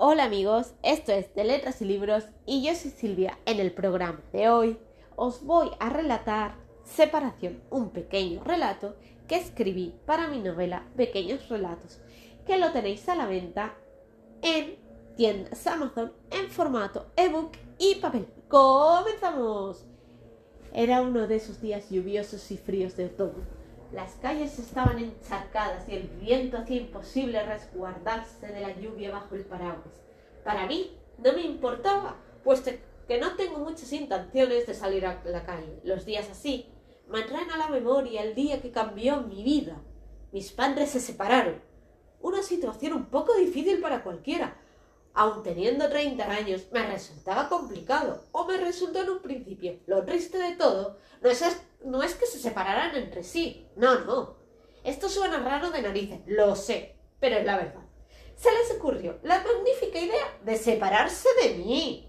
Hola amigos, esto es de Letras y Libros y yo soy Silvia. En el programa de hoy os voy a relatar Separación, un pequeño relato que escribí para mi novela Pequeños Relatos, que lo tenéis a la venta en tiendas Amazon en formato ebook y papel. ¡Comenzamos! Era uno de esos días lluviosos y fríos de otoño las calles estaban encharcadas y el viento hacía imposible resguardarse de la lluvia bajo el paraguas. Para mí no me importaba, puesto que no tengo muchas intenciones de salir a la calle. Los días así me traen a la memoria el día que cambió mi vida. Mis padres se separaron. Una situación un poco difícil para cualquiera. Aun teniendo 30 años, me resultaba complicado, o me resultó en un principio. Lo triste de todo no es no es que se separaran entre sí. No, no. Esto suena raro de narices, lo sé, pero es la verdad. Se les ocurrió la magnífica idea de separarse de mí.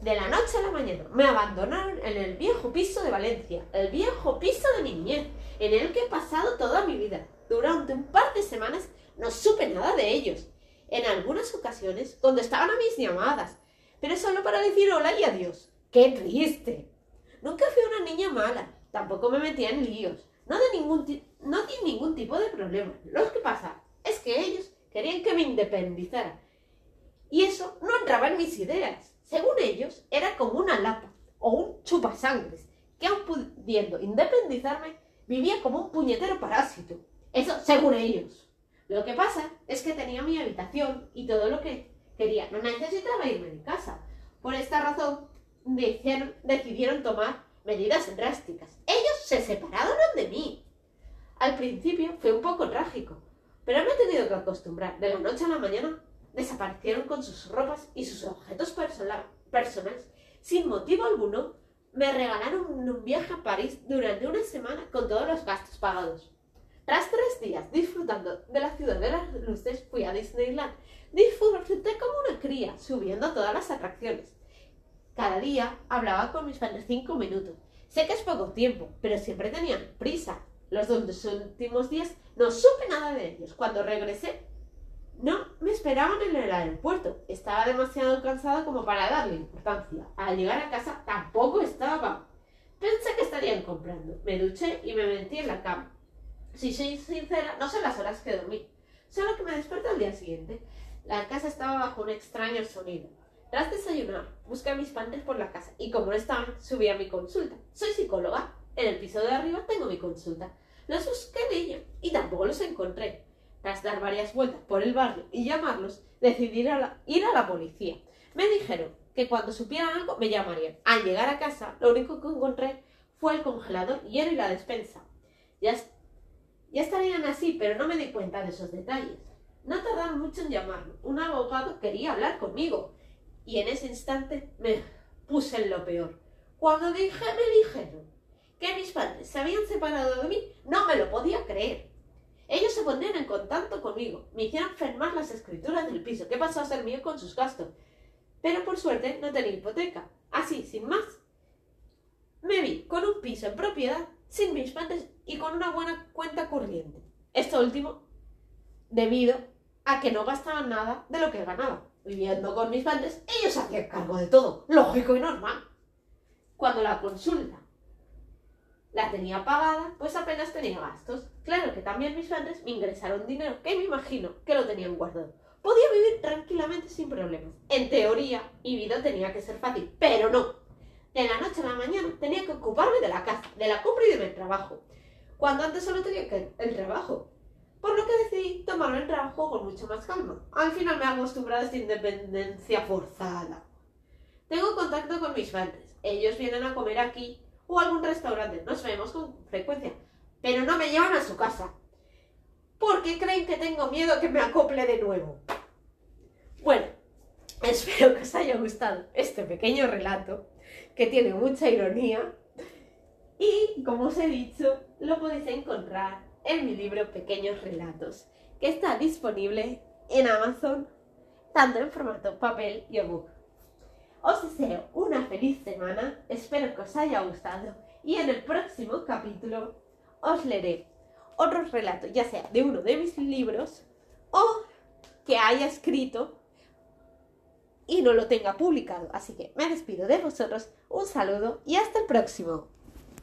De la noche a la mañana me abandonaron en el viejo piso de Valencia, el viejo piso de mi niñez, en el que he pasado toda mi vida. Durante un par de semanas no supe nada de ellos. En algunas ocasiones contestaban a mis llamadas, pero solo para decir hola y adiós. ¡Qué triste! Nunca fui una niña mala, Tampoco me metía en líos. No, de ningún no di ningún tipo de problema. Lo que pasa es que ellos querían que me independizara. Y eso no entraba en mis ideas. Según ellos, era como una lapa o un chupasangres, que aun pudiendo independizarme, vivía como un puñetero parásito. Eso según ellos. Lo que pasa es que tenía mi habitación y todo lo que quería. No necesitaba irme de casa. Por esta razón, decidieron tomar medidas drásticas. Ellos se separaron de mí. Al principio fue un poco trágico, pero me he tenido que acostumbrar. De la noche a la mañana desaparecieron con sus ropas y sus objetos personales sin motivo alguno. Me regalaron un viaje a París durante una semana con todos los gastos pagados. Tras tres días disfrutando de la ciudad de las luces, fui a Disneyland. Disfruté como una cría, subiendo todas las atracciones. Cada día hablaba con mis padres cinco minutos. Sé que es poco tiempo, pero siempre tenían prisa. Los dos últimos días no supe nada de ellos. Cuando regresé, no me esperaban en el aeropuerto. Estaba demasiado cansado como para darle importancia. Al llegar a casa tampoco estaba. Pensé que estarían comprando. Me duché y me metí en la cama. Si soy sincera, no sé las horas que dormí. Solo que me desperté al día siguiente. La casa estaba bajo un extraño sonido. Tras desayunar, busqué a mis padres por la casa y como no estaban, subí a mi consulta. Soy psicóloga. En el piso de arriba tengo mi consulta. Los busqué en ella y tampoco los encontré. Tras dar varias vueltas por el barrio y llamarlos, decidí ir a la, ir a la policía. Me dijeron que cuando supieran algo me llamarían. Al llegar a casa, lo único que encontré fue el congelador, hielo y la despensa. Ya, ya estarían así, pero no me di cuenta de esos detalles. No tardaron mucho en llamarme. Un abogado quería hablar conmigo y en ese instante me puse en lo peor. Cuando dije, me dijeron que mis padres se habían separado de mí, no me lo podía creer. Ellos se ponían en contacto conmigo, me hicieron firmar las escrituras del piso, que pasó a ser mío con sus gastos. Pero por suerte no tenía hipoteca. Así, sin más. Me vi con un piso en propiedad, sin mis padres y con una buena cuenta corriente. Esto último debido a que no gastaban nada de lo que ganaba viviendo con mis padres, ellos hacían cargo de todo, lógico y normal. Cuando la consulta la tenía pagada, pues apenas tenía gastos. Claro que también mis padres me ingresaron dinero, que me imagino que lo tenían guardado. Podía vivir tranquilamente sin problemas. En teoría, mi vida tenía que ser fácil, pero no. De la noche a la mañana tenía que ocuparme de la casa, de la compra y de mi trabajo. Cuando antes solo tenía que el trabajo por lo que decidí tomarme el trabajo con mucho más calma. Al final me he acostumbrado a esta independencia forzada. Tengo contacto con mis padres. Ellos vienen a comer aquí o a algún restaurante. Nos vemos con frecuencia. Pero no me llevan a su casa. Porque creen que tengo miedo que me acople de nuevo. Bueno, espero que os haya gustado este pequeño relato que tiene mucha ironía. Y como os he dicho, lo podéis encontrar en mi libro Pequeños Relatos, que está disponible en Amazon, tanto en formato papel y ebook. Os deseo una feliz semana, espero que os haya gustado y en el próximo capítulo os leeré otros relatos, ya sea de uno de mis libros o que haya escrito y no lo tenga publicado. Así que me despido de vosotros, un saludo y hasta el próximo.